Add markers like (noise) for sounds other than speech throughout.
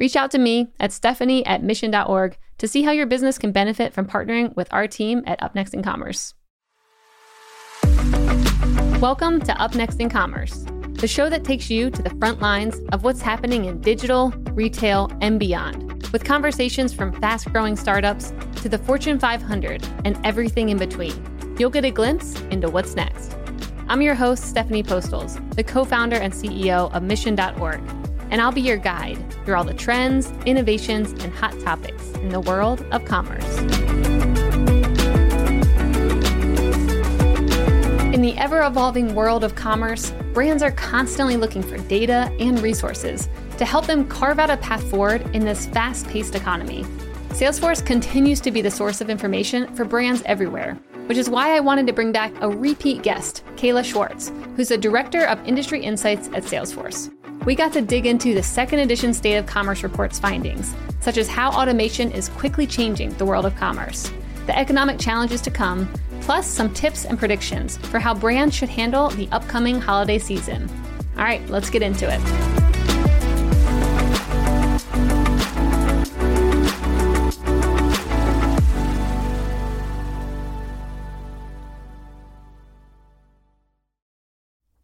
Reach out to me at stephanie at mission.org to see how your business can benefit from partnering with our team at Up Next in Commerce. Welcome to Up Next in Commerce, the show that takes you to the front lines of what's happening in digital, retail, and beyond, with conversations from fast growing startups to the Fortune 500 and everything in between. You'll get a glimpse into what's next. I'm your host, Stephanie Postles, the co founder and CEO of Mission.org, and I'll be your guide through all the trends, innovations, and hot topics in the world of commerce. In the ever evolving world of commerce, brands are constantly looking for data and resources to help them carve out a path forward in this fast paced economy. Salesforce continues to be the source of information for brands everywhere which is why I wanted to bring back a repeat guest, Caila Schwartz, who's the Director of Industry Insights at Salesforce. We got to dig into the second edition State of Commerce report's findings, such as how automation is quickly changing the world of commerce, the economic challenges to come, plus some tips and predictions for how brands should handle the upcoming holiday season. All right, let's get into it.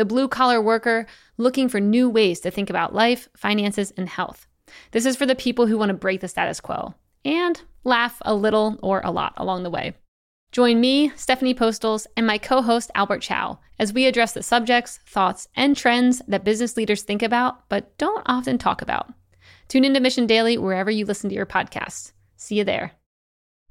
the blue collar worker looking for new ways to think about life, finances, and health. This is for the people who want to break the status quo and laugh a little or a lot along the way. Join me, Stephanie Postles, and my co host Albert Chow as we address the subjects, thoughts, and trends that business leaders think about but don't often talk about. Tune into Mission Daily wherever you listen to your podcasts. See you there.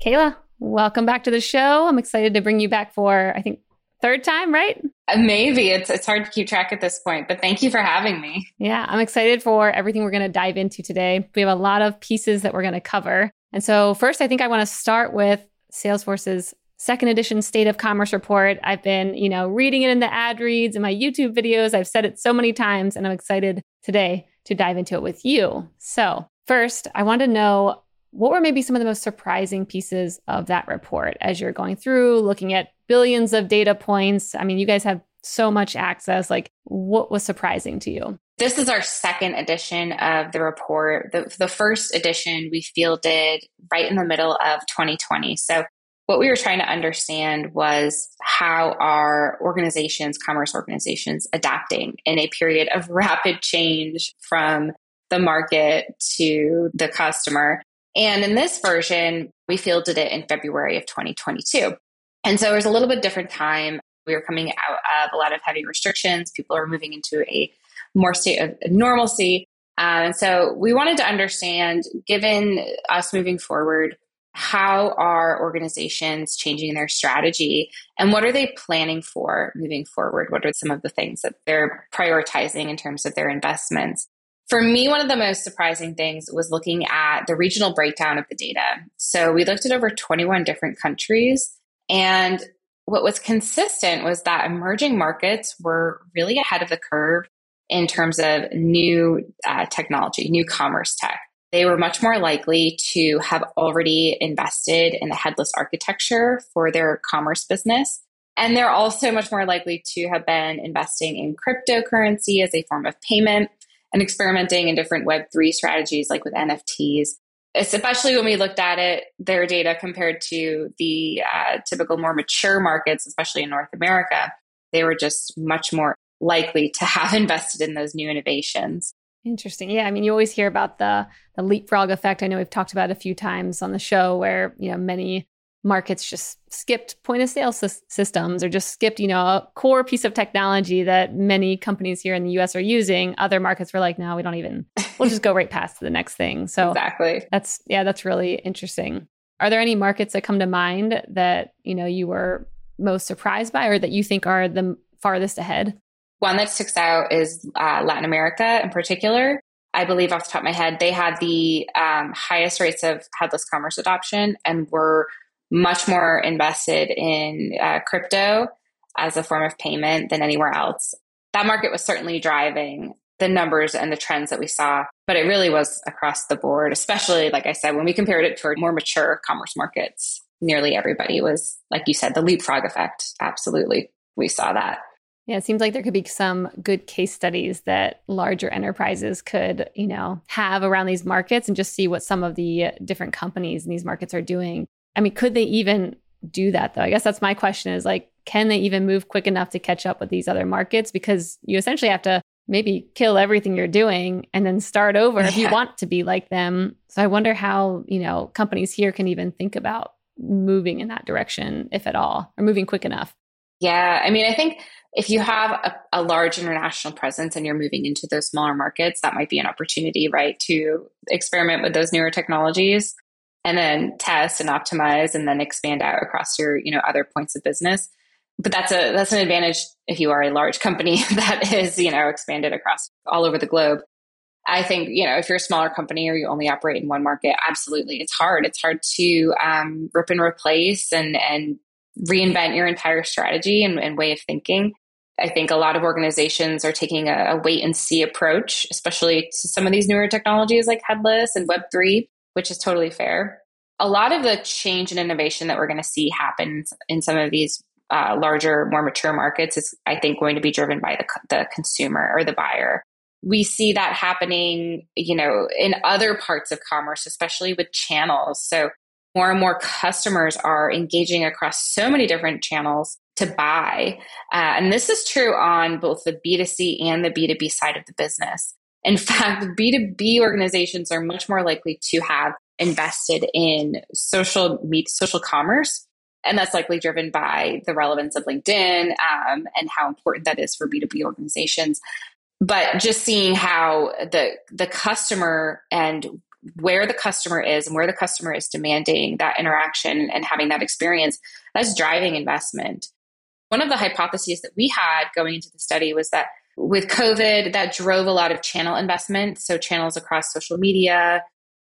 Caila, welcome back to the show. I'm excited to bring you back for, I think, third time, right? Uh, maybe it's it's hard to keep track at this point, but thank you for having me. Yeah, I'm excited for everything we're going to dive into today. We have a lot of pieces that we're going to cover. And so, first, I think I want to start with Salesforce's second edition state of commerce report. I've been, you know, reading it in the ad reads and my YouTube videos. I've said it so many times and I'm excited today to dive into it with you. So, first, I want to know what were maybe some of the most surprising pieces of that report as you're going through looking at billions of data points? I mean, you guys have so much access. Like, what was surprising to you? This is our second edition of the report. The, the first edition we fielded right in the middle of 2020. So, what we were trying to understand was how are organizations, commerce organizations, adapting in a period of (laughs) rapid change from the market to the customer. And in this version, we fielded it in February of 2022. And so it was a little bit different time. We were coming out of a lot of heavy restrictions. People are moving into a more state of normalcy. Uh, and so we wanted to understand, given us moving forward, how are organizations changing their strategy and what are they planning for moving forward? What are some of the things that they're prioritizing in terms of their investments? For me, one of the most surprising things was looking at the regional breakdown of the data. So we looked at over 21 different countries, and what was consistent was that emerging markets were really ahead of the curve in terms of new uh, technology, new commerce tech. They were much more likely to have already invested in the headless architecture for their commerce business. And they're also much more likely to have been investing in cryptocurrency as a form of payment and experimenting in different Web3 strategies like with NFTs. Especially when we looked at it, their data compared to the uh, typical more mature markets, especially in North America, they were just much more likely to (laughs) have invested in those new innovations. Interesting. Yeah, I mean, you always hear about the the leapfrog effect. I know we've talked about a few times on the show where you know many markets just skipped point of sale sy- systems or just skipped you know a core piece of technology that many companies here in the US are using. Other markets were like no we don't even we'll just go right past the next thing. So exactly. that's yeah that's really interesting. Are there any markets that come to mind that you know you were most surprised by or that you think are the farthest ahead? One that sticks out is uh, Latin America in particular. I believe off the top of my head, they had the um, highest rates of headless commerce adoption and were much more invested in uh, crypto as a form of payment than anywhere else. That market was certainly driving the numbers and the trends that we saw, but it really was across the board, especially, like I said, when we compared it to more mature commerce markets. Nearly everybody was, like you said, the leapfrog effect. Absolutely. We saw that. Yeah, it seems like there could be some good case studies that larger enterprises could, you know, have around these markets and just see what some of the different companies in these markets are doing. I mean, could they even do that though? I guess that's my question is like, can they even move quick enough to catch up with these other markets? Because you essentially have to maybe kill everything you're doing and then start over yeah. if you want to be like them. So I wonder how, you know, companies here can even think about moving in that direction, if at all, or moving quick enough. Yeah. I mean, I think if you have a, a, large international presence and you're moving into those smaller markets, that might be an opportunity, right, to experiment with those newer technologies and then test and optimize and then expand out across your, you know, other points of business. But that's a that's an advantage if you are a large company (laughs) that is, you know, expanded across all over the globe. I think, you know, if you're a smaller company or you only operate in one market, absolutely, it's hard. It's hard to um, rip and replace and and reinvent your entire strategy and, and way of thinking. I think a lot of organizations are taking a, a, wait and see approach, especially to some of these newer technologies like headless and Web3, which is totally fair. A lot of the change and innovation that we're going to see happen in some of these uh, larger, more mature markets is, I think, going to be driven by the, the consumer or the buyer. We see that happening, you know, in other parts of commerce, especially with channels. So more and more customers are engaging across so many different channels to buy. Uh, and this is true on both the B2C and the B2B side of the business. In (laughs) fact, B2B organizations are much more likely to have invested in social media, social commerce. And that's likely driven by the relevance of LinkedIn um, and how important that is for B2B organizations. But just seeing how the the customer and where the customer is and where the customer is demanding that interaction and having that experience, that's driving investment. One of the hypotheses that we had going into the study was that with COVID, that drove a lot of channel investment. So, channels across social media,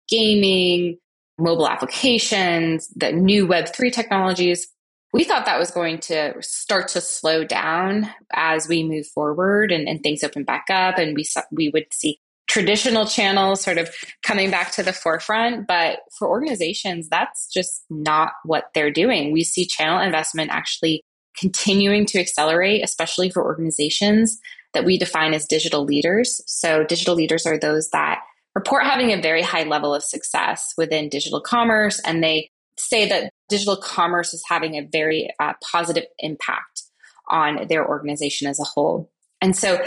gaming, mobile applications, the new Web3 technologies. We thought that was going to start to slow down as we move forward and, and things open back up, and we we would see traditional channels sort of coming back to the forefront. But for organizations, that's just not what they're doing. We see channel investment actually continuing to accelerate, especially for organizations that we define as digital leaders. So, digital leaders are those that report having a very high level of success within digital commerce, and they say that digital commerce is having a very uh, positive impact on their organization as a whole. And so,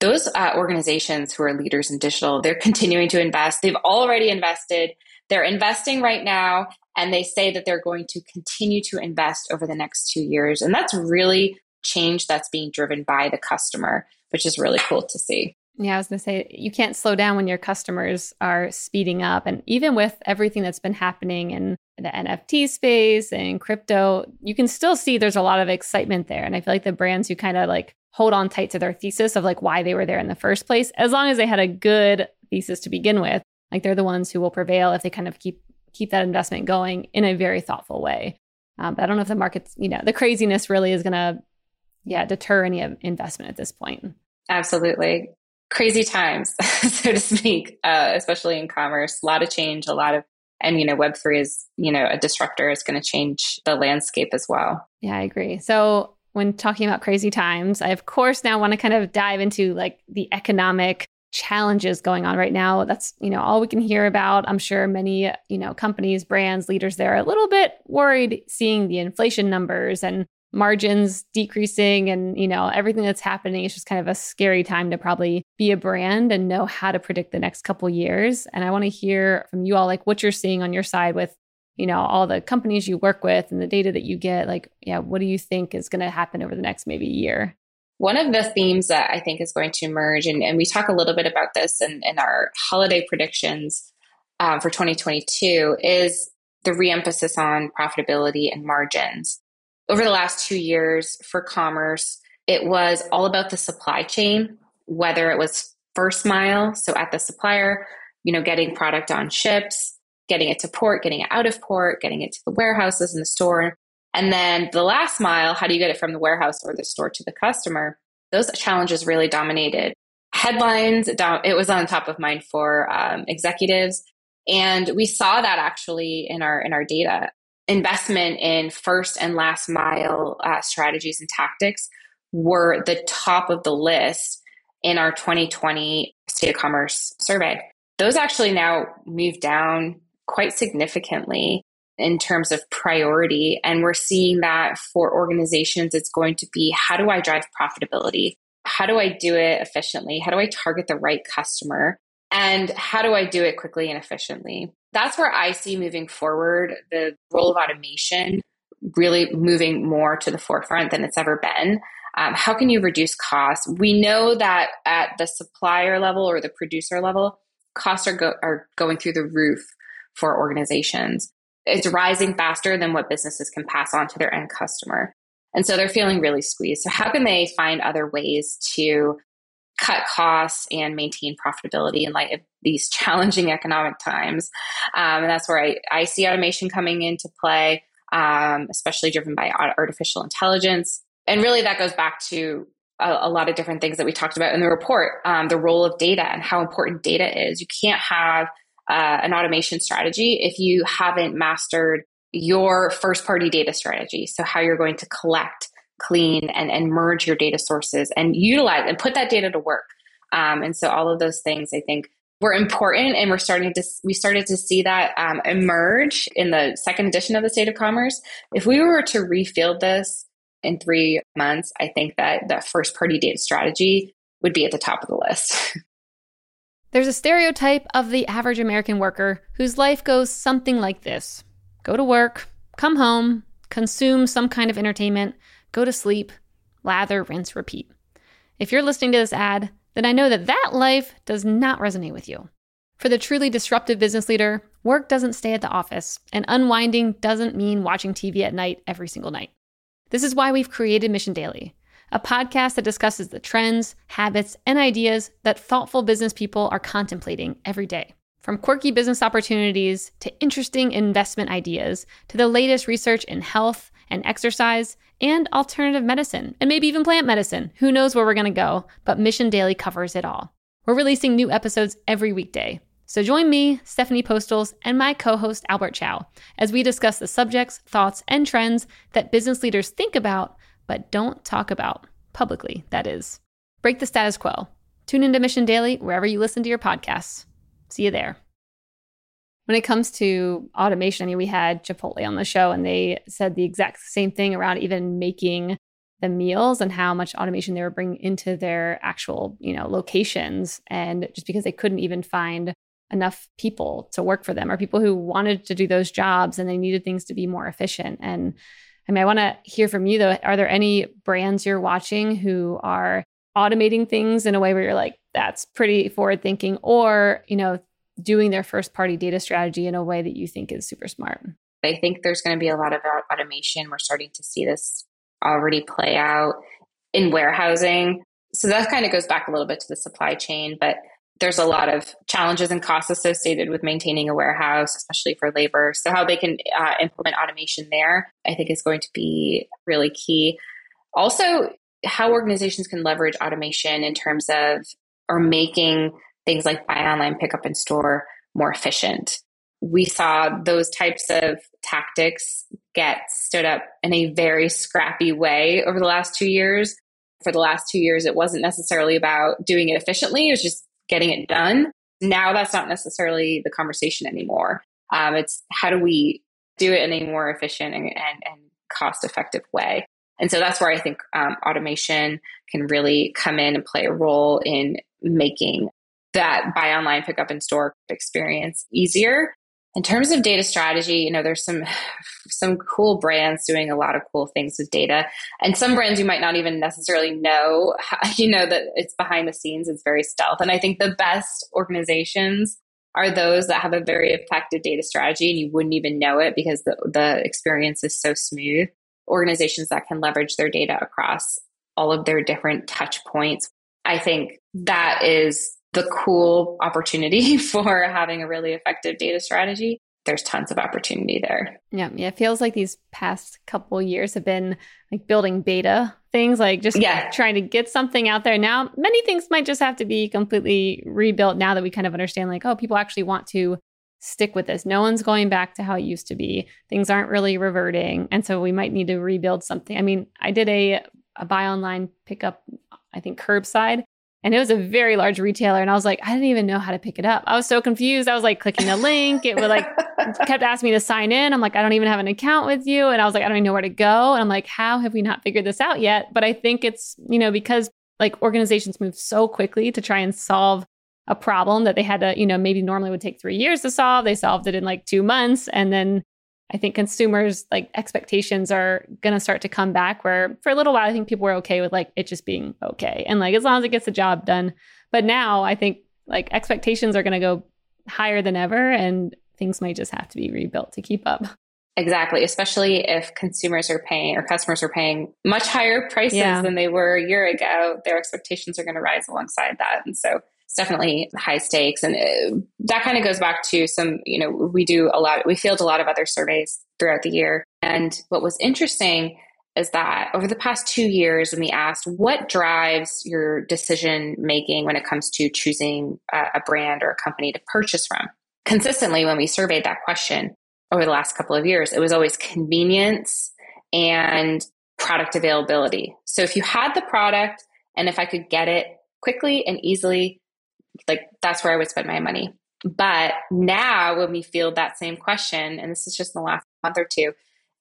those uh, organizations who are leaders in digital, they're continuing to invest. They've already invested. They're investing right now, and they say that they're going to continue to invest over the next two years. And that's really change that's being driven by the customer, which is really cool to see. Yeah, I was going to say, you can't slow down when your customers are speeding up. And even with everything that's been happening in the NFT space and crypto, you can still see there's a lot of excitement there. And I feel like the brands who kind of like hold on tight to their thesis of like why they were there in the first place, as long as they had a good thesis to begin with, like they're the ones who will prevail if they kind of keep keep that investment going in a very thoughtful way. Um, but I don't know if the market's, you know, the craziness really is going to, yeah, deter any investment at this point. Absolutely. Crazy times, (laughs) so to speak, uh, especially in commerce. A lot of change, a lot of, and, you know, Web3 is, you know, a disruptor is going to change the landscape as well. Yeah, I agree. So when talking about crazy times, I of course now want to kind of dive into like the economic challenges going on right now. That's, you know, all we can hear about. I'm sure many, you know, companies, brands, leaders there are a little bit worried seeing the inflation numbers and margins decreasing and you know everything that's happening is just kind of a scary time to probably be a brand and know how to predict the next couple years. And i want to hear from you all like what you're seeing on your side with you know all the companies you work with and the data that you get. Like yeah what do you think is going to happen over the next maybe year? One of the themes that i think is going to emerge and, and we talk a little bit about this in, in our holiday predictions um, for 2022 is the reemphasis on profitability and margins over the last two years for commerce, it was all about the supply chain, whether it was first mile, so at the supplier, you know, getting product on ships, getting it to port, getting it out of port, getting it to the warehouses and the store. And then the last mile, how do you get it from the warehouse or the store to the customer? Those challenges really dominated. Headlines, it was on top of mind for um, executives. And we saw that actually in our in our data investment in first and last mile uh, strategies and tactics were the top of the list in our 2020 state of commerce survey. Those actually now moved down quite significantly in terms of priority. And we're seeing that for organizations, it's going to be how do I drive profitability? How do I do it efficiently? How do I target the right customer? And how do I do it quickly and efficiently? That's where I see moving forward the role of automation really moving more to the forefront than it's ever been. Um, how can you reduce costs? We know that at the supplier level or the producer level, costs are, go- are going through the roof for organizations. It's rising faster than what businesses can pass on to their end customer. And so they're feeling really squeezed. So, how can they find other ways to cut costs and maintain profitability in light of these (laughs) challenging economic times. Um, and that's where I, I see automation coming into play, um, especially driven by artificial intelligence. And really, that goes back to a, a lot of different things that we talked about in the report um, the role of data and how important data is. You can't have uh, an automation strategy if you haven't mastered your first party data strategy. So, how you're going to collect clean and, and merge your data sources and utilize and put that data to work. Um, and so all of those things I think were important and we're starting to we started to see that um, emerge in the second edition of the state of commerce. If we were to refield this in three months i think that the first party data strategy would be at the top of the list. (laughs) There's a stereotype of the average american worker whose life goes something like this. Go to work come home consume some kind of entertainment go to sleep, lather, rinse, repeat. If you're listening to this ad, then I know that that life does not resonate with you. For the truly disruptive business leader, work doesn't stay at the office, and unwinding doesn't mean watching TV at night every single night. This is why we've created Mission Daily, a podcast that discusses the trends, habits, and ideas that thoughtful business people are contemplating every day. From quirky business opportunities to interesting investment ideas to the latest research in health and exercise and alternative medicine, and maybe even plant medicine. Who knows where we're going to go, but Mission Daily covers it all. We're releasing new episodes every weekday. So join me, Stephanie Postles, and my co host Albert Chow as we discuss the subjects, thoughts, and trends that business leaders think about but don't talk about publicly, that is. Break the status quo. Tune into Mission Daily wherever you listen to your podcasts. See you there. When it comes to automation, I mean, we had Chipotle on the show and they said the exact same thing around even making the meals and how much automation they were bringing into their actual, you know, locations. And just because they couldn't even find enough people to work for them or people who wanted to do those jobs and they needed things to be more efficient. And I mean, I want to hear from you though. Are there any brands you're watching who are automating things in a way where you're like, that's pretty forward thinking, or, you know, doing their first party data strategy in a way that you think is super smart? I think there's going to be a lot of automation. We're starting to see this already play out in warehousing. So that kind of goes back a little bit to the supply chain, but there's a lot of challenges and costs associated with maintaining a warehouse, especially for labor. So, how they can uh, implement automation there, I think, is going to be really key. Also, how organizations can leverage automation in terms of or making things like buy online, pick up in store more efficient. We saw those types of tactics get stood up in a very scrappy way over the last two years. For the last two years, it wasn't necessarily about doing it efficiently, it was just getting it done. Now that's not necessarily the conversation anymore. Um, it's how do we do it in a more efficient and, and, and cost effective way. And so that's where I think um, automation can really come in and play a role in making that buy online, pick up in store experience easier. In terms of data strategy, you know, there's some some cool brands doing a lot of cool things with data, and some brands you might not even necessarily know. (laughs) You know that it's behind the scenes; it's very stealth. And I think the best organizations are those that have a very effective data strategy, and you wouldn't even know it because the the experience is so smooth. Organizations that can leverage their data across all of their different touch points. I think that is the cool opportunity (laughs) for having a really effective data strategy there's tons of opportunity there. Yeah, yeah. It feels like these past couple years have been like building beta things, like just yeah. trying to get something out there. Now, many things might just have to be completely rebuilt now that we kind of understand, like, oh, people actually want to stick with this. No one's going back to how it used to be. Things aren't really reverting, and so we might need to rebuild something. I mean, I did a a buy online pickup, I think curbside, and it was a very large retailer and i was like i didn't even know how to pick it up. I was so confused. I was like clicking the link. It would like (laughs) kept asking me to sign in. I'm like i don't even have an account with you. And i was like i don't even know where to go. And i'm like how have we not figured this out yet? But i think it's you know because like organizations move so quickly to try and solve a problem that they had to you know maybe normally would take three years to solve. They solved it in like two months and then I think consumers like expectations are going to start to come back where for a little while I think people were okay with like it just being okay and like as long as it gets the job done. But now I think like expectations are going to go higher than ever and things might just have to be rebuilt to keep up. Exactly, especially if consumers are paying or customers are paying much higher prices yeah. than they were a year ago, their expectations are going to rise alongside that. And so it's definitely high stakes. And it, uh, that kind of goes back to some, you know, we do a lot, we field a lot of other surveys throughout the year. And what was interesting is that over the past two years, when we asked what drives your decision making when it comes to choosing a, a brand or a company to purchase from, consistently when we surveyed that question over the last couple of years, it was always convenience and product availability. So if you had the product and if I could get it quickly and easily like that's where I would spend my money. But now when we field that same question, and this is just in the last month or two,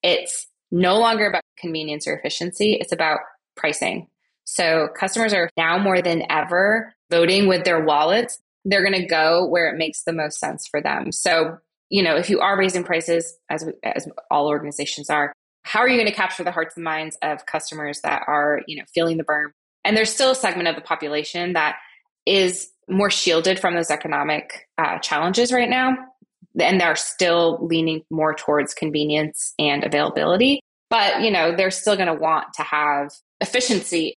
it's no longer about convenience or efficiency, it's about pricing. So customers are now more than ever voting with their wallets. They're going to go where it makes the most sense for them. So, you know, if you are raising prices, as, as all organizations are, how are you going to capture the hearts and minds of customers that are, you know, feeling the burn? And there's still a segment of the population that is more shielded from those economic uh, challenges right now. And they're still leaning more towards convenience and availability. But, you know, they're still going to want to have efficiency.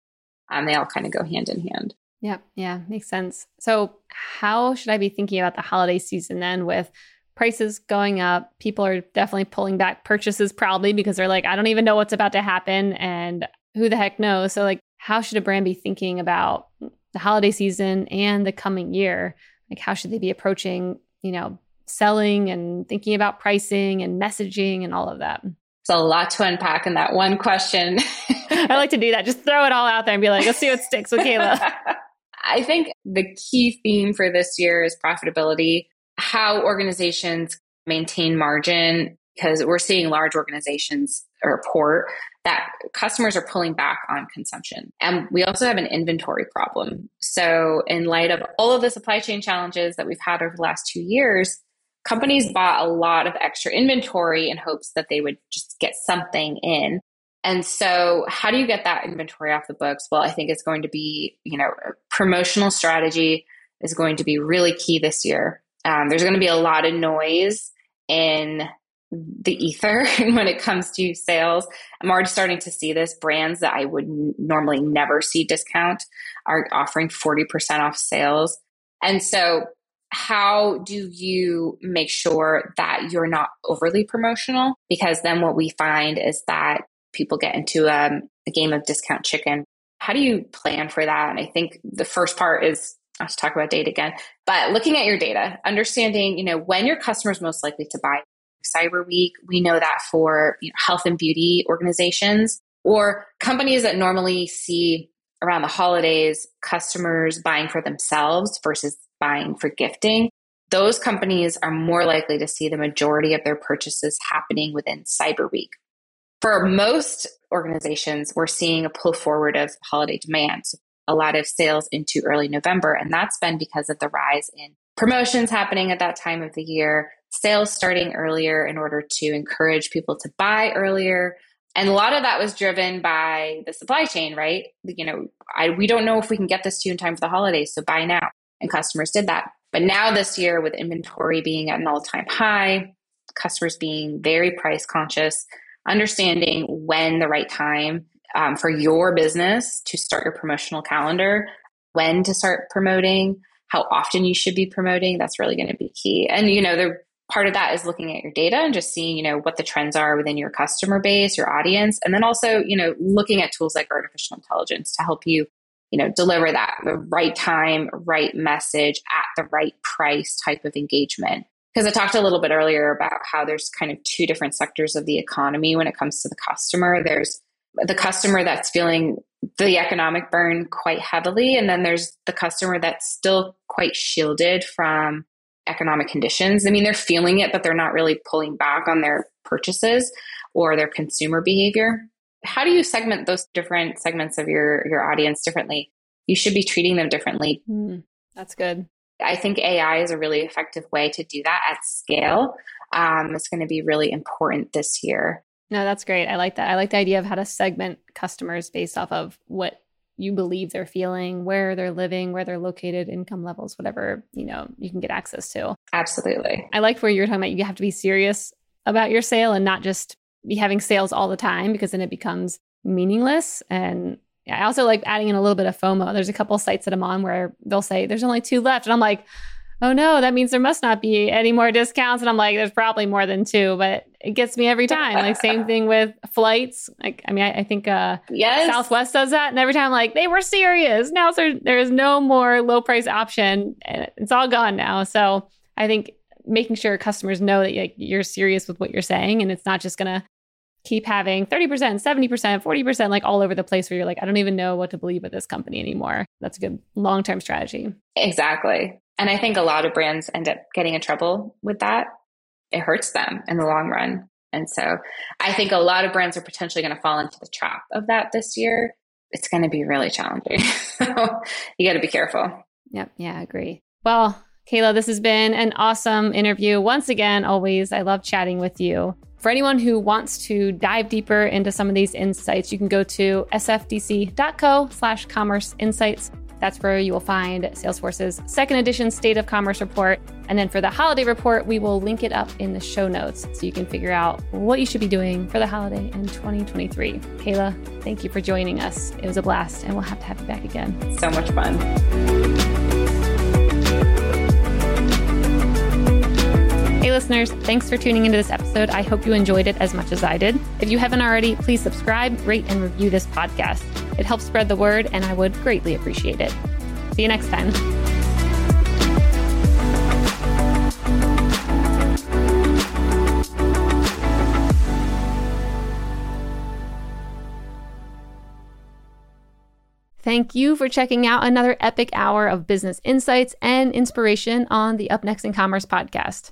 Um, they all kind of go hand in hand. Yeah, yeah, makes sense. So, how should I be thinking about the holiday season then with prices going up? People are definitely pulling back purchases probably because they're like, I don't even know what's about to happen and who the heck knows. So, like, how should a brand be thinking about the holiday season and the coming year like how should they be approaching you know selling and thinking about pricing and messaging and all of that? It's a lot to unpack in that one question. (laughs) I like to do that. Just throw it all out there and be like let's see what sticks with caila. (laughs) I think the key theme for this year is profitability how organizations maintain margin because we're seeing large organizations report that customers are pulling back on consumption. And we also have an inventory problem. So, in light of all of the supply chain challenges that we've had over the last two years, companies bought a lot of extra inventory in hopes that they would just get something in. And so, how do you get that inventory off the books? Well, I think it's going to be, you know, promotional strategy is going to be really key this year. Um, there's going to be a lot of noise in the ether (laughs) when it comes to sales. I'm already starting to see this. Brands that I would normally never see discount are offering 40% off sales. And so, how do you make sure that you're not overly promotional? Because then what we find is that people get into um, a game of discount chicken. How do you plan for that? And I think the first part is I'll talk about data again, but looking at your data, understanding, you know, when your customer's most likely to buy Cyber Week. We know that for you know, health and beauty organizations or companies that normally see around the holidays customers buying for themselves versus buying for gifting. Those companies are more likely to see the majority of their purchases happening within Cyber Week. for most organizations, we're seeing a pull forward of holiday demand. A lot of sales into early November. And that's been because of the rise in promotions happening at that time of the year, sales starting earlier in order to encourage people to buy earlier. And a lot of that was driven by the supply chain, right? You know, I, we don't know if we can get this to you in time for the holidays, so buy now. And customers did that. But now this year, with inventory being at an all time high, customers being very price conscious, understanding when the right time um, for your business to start your promotional calendar, when to start promoting, how often you should be promoting. That's really going to be key. And, you know, the part of that is looking at your data and just seeing, you know, what the trends are within your customer base, your audience. And then also, you know, looking at tools like artificial intelligence to help you, you know, deliver that the right time, right message at the right price type of engagement because I talked a little bit earlier about how there's kind of two different sectors of the economy when it comes to the customer. There's the customer that's feeling the economic burn quite heavily, and then there's the customer that's still quite shielded from economic conditions. I mean, they're feeling it, but they're not really pulling back on their purchases or their consumer behavior. How do you segment those different segments of your your audience differently? You should be treating them differently. Mm, that's good. I think AI is a really effective way to do that at scale. Um, it's going to be really important this year. No, that's great. I like that. I like the idea of how to segment customers based off of what you believe they're feeling, where they're living, where they're located, income levels, whatever, you know, you can get access to. Absolutely. I like where you're talking about you have to be serious about your sale and not just be having sales all the time because then it becomes meaningless and I also like adding in a little bit of FOMO. There's a couple sites that I'm on where they'll say there's only two left. And I'm like, oh no, that means there must not be any more discounts. And I'm like, there's probably more than two, but it gets me every time. like same (laughs) thing with flights. Like, I mean, I, I think uh, yes. Southwest does that. And every time like, they were serious. Now there, there is no more low price option. and It's all gone now. So I think making sure customers know that like, you're serious with what you're saying and it's not just going to keep having 30%, 70%, 40%, like all over the place where you're like, I don't even know what to believe with this company anymore. That's a good long term strategy. Exactly. And I think a lot of brands end up getting in trouble with that. It hurts them in the long run. And so I think a lot of brands are potentially going to fall into the trap of that this year. It's going to be really challenging. (laughs) you got to be careful. Yep. Yeah, I agree. Well, Caila, this has been an awesome interview. Once again, always, I love chatting with you. For anyone who wants to dive deeper into some of these insights, you can go to sfdc.co slash commerce insights. That's where you will find Salesforce's second edition State of Commerce report. And then for the holiday report, we will link it up in the show notes so you can figure out what you should be doing for the holiday in 2023. Caila, thank you for joining us. It was a blast, and we'll have to have you back again. So much fun. Hey, listeners, thanks for tuning into this episode. I hope you enjoyed it as much as I did. If you haven't already, please subscribe, rate, and review this podcast. It helps spread the word, and I would greatly appreciate it. See you next time. Thank you for checking out another epic hour of business insights and inspiration on the Up Next in Commerce podcast.